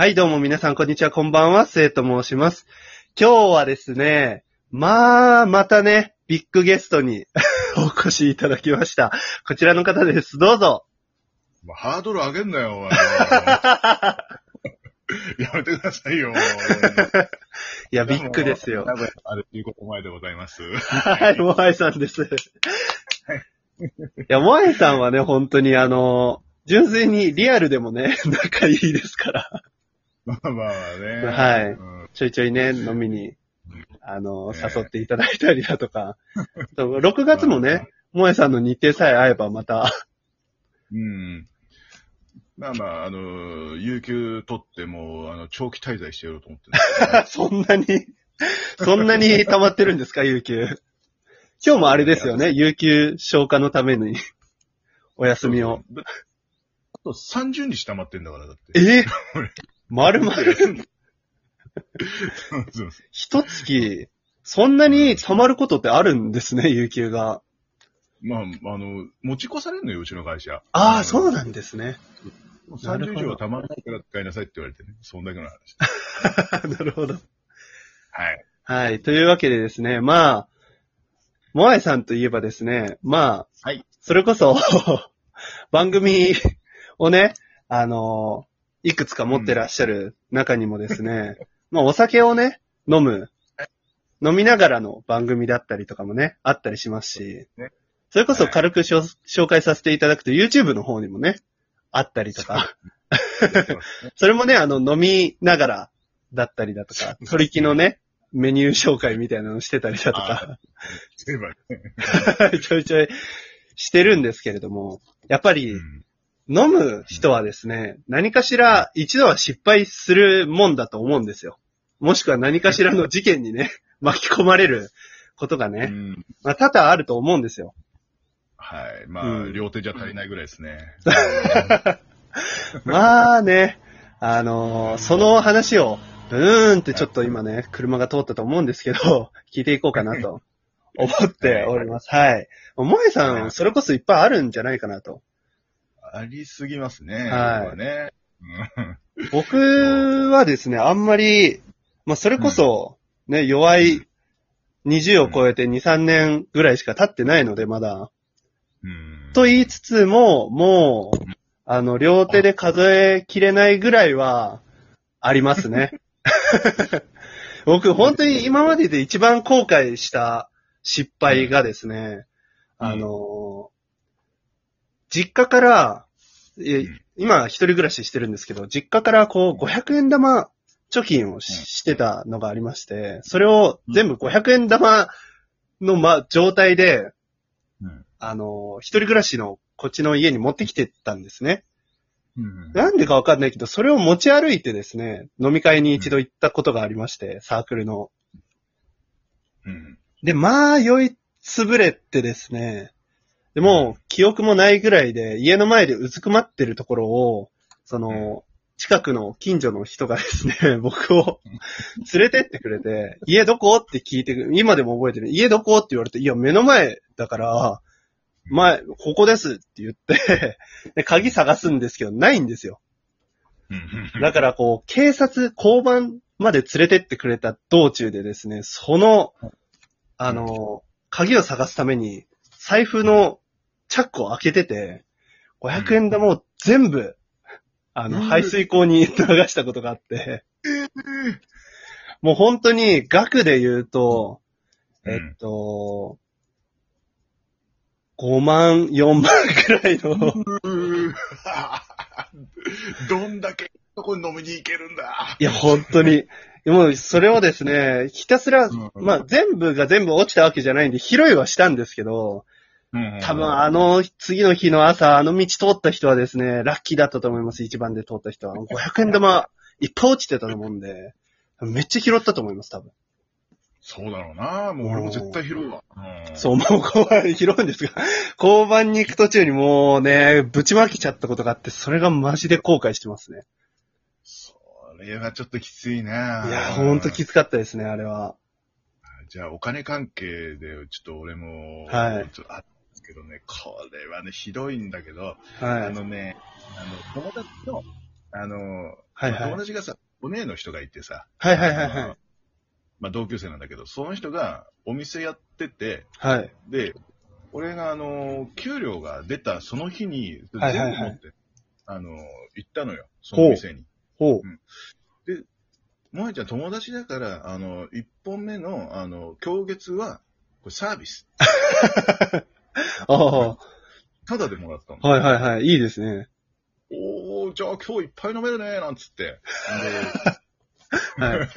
はい、どうも皆さん、こんにちは、こんばんは、せいと申します。今日はですね、まあ、またね、ビッグゲストに お越しいただきました。こちらの方です。どうぞ。もうハードル上げんなよ、お前 やめてくださいよ。いや、ビッグですよ。名古屋あるということ前でございます。はい、モアイさんです。いや、モアイさんはね、本当にあの、純粋にリアルでもね、仲いいですから。まあまあね。はいうんちょいちょいね、飲みに、あの、ね誘っていただいたりだとか。6月もね、モアイさんの日程さえ合えばまた、うん。まあまあ、あの、有給取っても、あの、長期滞在してやろうと思ってるんです そんなに、そんなに溜まってるんですか、有給。今日もあれですよね、有給消化のために、お休みを。。だあと30日溜まってんだから、だって。え？まるまる、そうそう一月、そんなに溜まることってあるんですね、有給が。まあ、あの、持ち越されるのよ、うちの会社。ああ、そうなんですね。もうなるほど30以上は溜まらないから使いなさいって言われてね。そんだけの話。なるほど。はい。はい。というわけでですね、まあ、モアイさんといえばですね、まあ、はい。それこそ、番組をね、あの、いくつか持ってらっしゃる中にもですね、まあ、お酒をね、飲む、飲みながらの番組だったりとかもね、あったりしますしね、それこそ軽く紹介させていただくと YouTube の方にもね、あったりとか、それもね、あの、飲みながらだったりだとか、取り木のね、メニュー紹介みたいなのしてたりだとか。ちょいちょいしてるんですけれども、やっぱりうん飲む人はですね、何かしら一度は失敗するもんだと思うんですよ。もしくは何かしらの事件にね、巻き込まれることがうね、ん。まあ多々あると思うんですよ。はい。まあ、うん両手じゃ足りないぐらいですね。まあね、あのーその話を、ブーンってちょっと今ね、車が通ったと思うんですけど、聞いていこうかなと思っております。はい。萌えさん、それこそいっぱいあるんじゃないかなと。ありすぎますね。はいね。う ん僕はですね、あんまり、まあそれこそ、ね、弱い20を超えて2、3年ぐらいしか経ってないので、まだ。うん。と言いつつも、もう、あの、両手で数えきれないぐらいは、ありますね。僕、本当に今までで一番後悔した失敗がですね、うんあの、実家から、えうん今一人暮らししてるんですけど、実家からこう500円玉貯金をし,、うんしてたのがありまして、それを全部500円玉のま、状態で、うんあの、一人暮らしのこっちの家に持ってきてたんですね。うんなんでかわかんないけど、それを持ち歩いてですね、飲み会に一度行ったことがありまして、サークルの。うん。で、まあ、酔いつぶれてですね、でも、記憶もないぐらいで、家の前でうずくまってるところを、その、近くの近所の人がですね、僕を連れてってくれて、家どこ？って聞いて今でも覚えてる。家どこ？って言われて、いや、目の前だから、前、ここですって言って、で、鍵探すんですけど、ないんですよ。うんだからこう、警察、交番まで連れてってくれた道中でですね、その、あの、鍵を探すために、財布のチャックを開けてて、500円玉を全部、あの、うん。排水口に流したことがあって、もう本当に額で言うと、うん。えっと、5万、4万くらいの、どんだけそこに飲みに行けるんだ。いや、本当に。もう、それをですね、ひたすら、うん。まあ、全部が全部落ちたわけじゃないんで、拾いはしたんですけど、多分あの、次の日の朝、あの道通った人はですね、ラッキーだったと思います、一番で通った人は。500円玉、いっぱい落ちてたと思うんで、めっちゃ拾ったと思います、多分。そうだろうな。もう俺も絶対拾うわ。うんそう、もう、こう、拾うんですが、交番に行く途中にもうね、ぶちまきちゃったことがあって、それがマジで後悔してますね。それはちょっときついね。いいや、ほんときつかったですね、あれは。じゃあ、お金関係で、ちょっと俺も、はいちょっけどね、これはね、ひどいんだけど、はい。あのね、あの、友達のあの、はいはいまあ友。達がさ、お姉の人がいてさ、はいはいはいはい。まあ同級生なんだけど、その人がお店やってて、はい。で、俺があの、給料が出たその日に、全部はいはいはい持って、あの、行ったのよ、その店に。ほう。萌えちゃん友達だから、あの、一本目の、あの、今月は、これサービス。ああ、ただでもらったの。はいはいはい。いいですね。おー、じゃあ今日いっぱい飲めるね、なんつって。はい。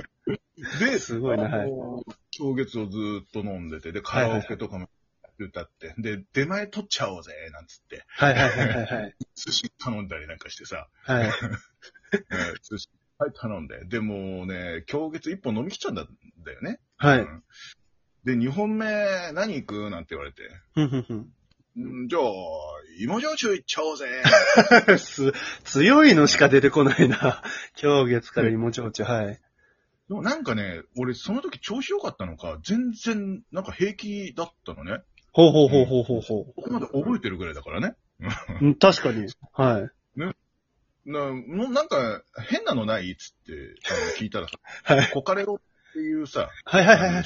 で、で、すごいなあの今月をずーっと飲んでて、で、カラオケとかも歌って、で、出前取っちゃおうぜ、なんつって、はいはいはいはいはい。寿司頼んだりなんかしてさ、はい。えー寿司いっぱい頼んで、でもうね、今月一本飲み切っちゃうんだよね。はい。うんで、二本目何行く？なんて言われて、ふんじゃあ、芋焼酎行っちゃおうぜ。す強いのしか出てこないな。今日月から芋焼酎、はい。でもなんかね、俺その時調子良かったのか、全然なんか平気だったのね。ほうほうほうほうほうほここまで覚えてるぐらいだからね。確かに。はい。なもうなんか変なのない？っつって聞いたらさ、はい。コカレロっていうさ、はいはいはいはい。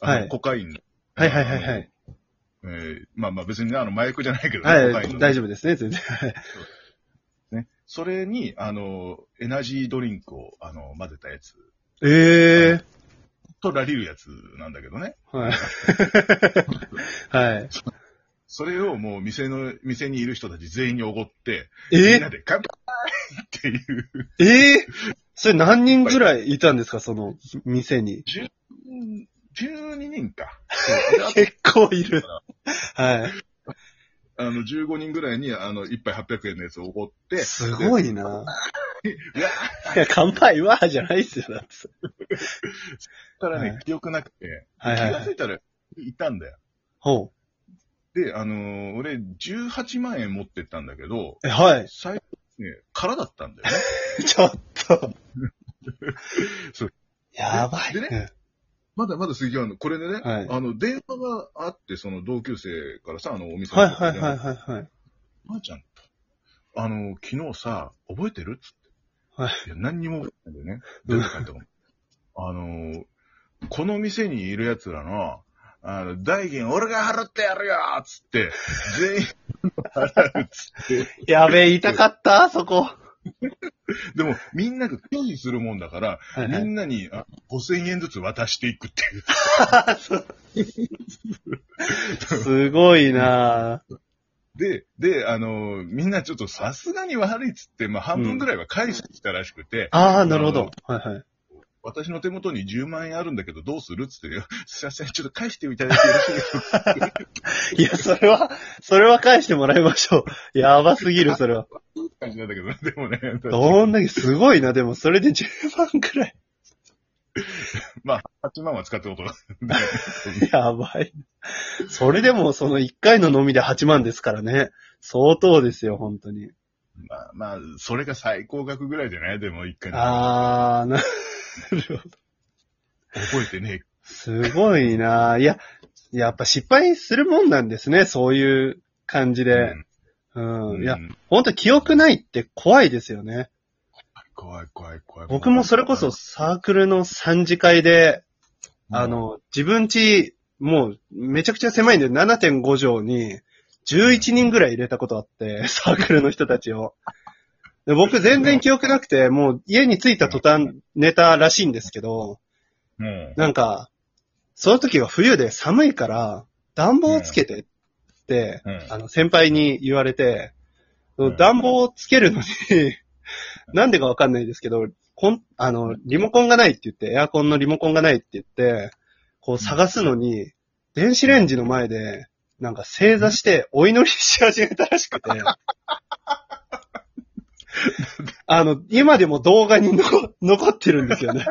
あのはいコカインの。はいはいはいはい。えーまあまあ別にね、あの麻薬じゃないけどね、コはい。カインのね大丈夫ですね、全然。はいね。それに、あの、エナジードリンクを、あの、混ぜたやつええとラリるやつなんだけどね。はい。はい。それをもう店の、店にいる人たち全員におごって、えみんなで乾杯っていう、ええそれ何人ぐらいいたんですか、その店に？12人か。結構いる。はい。あの、15人ぐらいに、あの、1杯800円のやつをおごって、すごい。いな。いや、乾杯はじゃないっすよ、だって。からね、はい記憶なくて、はいはいはい気がついたら、いたんだよ。ほで、あのー俺、18万円持ってったんだけど、はい。最初ね、空だったんだよね。ちょっと。そう。やばいでね。まだまだ杉山の、これでね、はいあの、電話があって、その同級生からさ、あの、お店はいのはいはいはいはい。ばあちゃん、あの、昨日さ、覚えてるっつって。はい。いや、何にも覚えてないんだよね。どういうことかと。あの、この店にいる奴らの、あの、代金俺が払ってやるよっつって、全員払うっつって。やべえ、痛かったそこ。でも、みんなが拒否するもんだから、はいはい。みんなにあ5000円ずつ渡していくっていう。すごいなで、で、あの、みんなちょっとさすがに悪いっつって、まあ半分ぐらいは返してきたらしくて、ああ、なるほど。はいはい。私の手元に10万円あるんだけどどうする？っつって、すいません、ちょっと返していただいてよろしいですかいや、それは、それは返してもらいましょう。やばすぎる、それは。感じなんだけど、でもね、どんだけすごいな、でも、それで10万くらい。まあ、8万は使ったことが。やばい。それでも、その1回の飲みで8万ですからね。相当ですよ、本当に。まあ、まあ、それが最高額ぐらいじゃない？でも一回のあー、なるほど。覚えてねすごいな。いや、やっぱ失敗するもんなんですね、そういう感じえ。で。うんうん。いやう、ん本当記憶ないって怖いですよね。怖い怖い怖い。僕もそれこそサークルの3次会で、あ、の、自分家、もうめちゃくちゃ狭いんで7.5畳に11人ぐらい入れたことあって、サークルの人たちを。で僕全然記憶なくて、もう家に着いた途端寝たらしいんですけど、もなんか、その時は冬で寒いから暖房をつけてって、う、うん。あの先輩に言われて、うん。暖房をつけるのに、なんでかわかんないですけど、こん、あの、リモコンがないって言って、エアコンのリモコンがないって言って、こう探すのに、電子レンジの前で、なんか正座してお祈りし始めたらしくて、あの、今でも動画にの残ってるんですよね。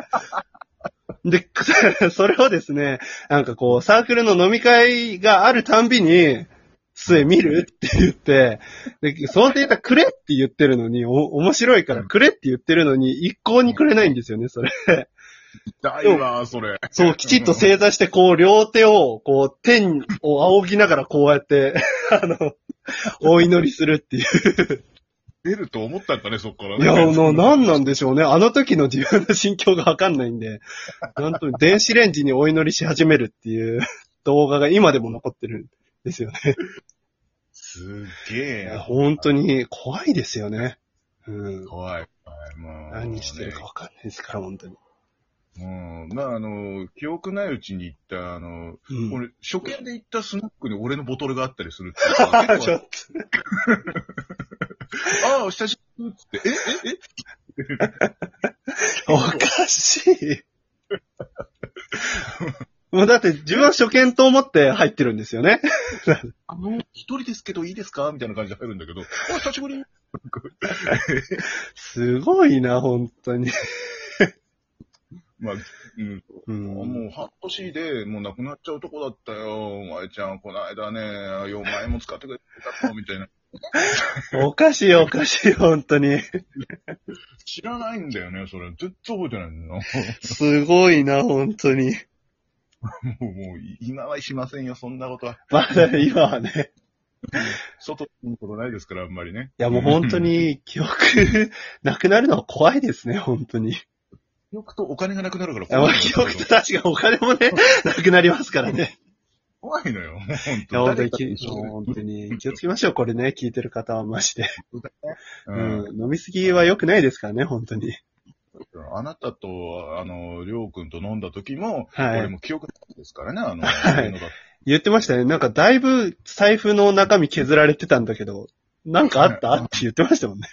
で、それをですね、なんかこう、サークルの飲み会があるたんびに、末見るって言って、で、そのデータくれって言ってるのに、お、面白いからくれって言ってるのに、一向にくれないんですよね、それ。だいわ、それ。そう、きちっと正座して、こう、両手を、こう、天を仰ぎながら、こうやって、あの、お祈りするっていう。出ると思ったんかね、そっからいや、な、なんなんでしょうね。あの時の自分の心境がわかんないんで、なんと、電子レンジにお祈りし始めるっていう 動画が今でも残ってるんですよね。すげえ。本当に怖いですよね。うん。怖い。はい、もう。何してるかわかんないですから、本当に。うん。まあ、あの、記憶ないうちに行った、あの、うん。俺、初見で行ったスナックに俺のボトルがあったりするっていう ちょっああ、久しぶりっつって、え、え、え？と、おかしい。もうだって自分は初見と思って入ってるんですよね。あの、一人ですけどいいですか？みたいな感じで入るんだけど、あ、久しぶり すごいな、本当に。まあ、うん、うん。もう半年でもう亡くなっちゃうとこだったよ。お前ちゃん、この間ね、4万円も使ってくれたのみたいな。おかしい、おかしい、本当に。知らないんだよね、それ。絶対覚えてないんだよ。すごいな、本当に。もう、もう、今はしませんよ、そんなことは。まだ今はね。外にことないですから、あんまりね。いやもう本当に記憶なくなるのは怖いですね、本当に。い記憶とお金がなくなるからやまあ記憶と確かお金もね、なくなりますからね。怖いのよ、本いや当本当に気、本当に気をつけましょう、これね、聞いてる方はマジで。う。うんん。飲みすぎは良くないですからね、本当に。あなたと、あの、りょうくんと飲んだ時も、はい俺も記憶ないですからね、あの、はい言ってましたね。なんかだいぶ財布の中身削られてたんだけど、なんかあった？って言ってましたもんね。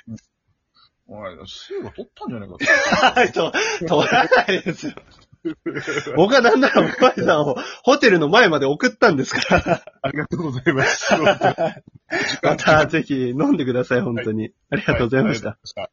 おい、水が取ったんじゃないかはい、と、取らないですよ。僕はなんなら、お前さんをホテルの前まで送ったんですから。ありがとうございます。またぜひ飲んでください、本当に。ありがとうございました。はいありがとうございました。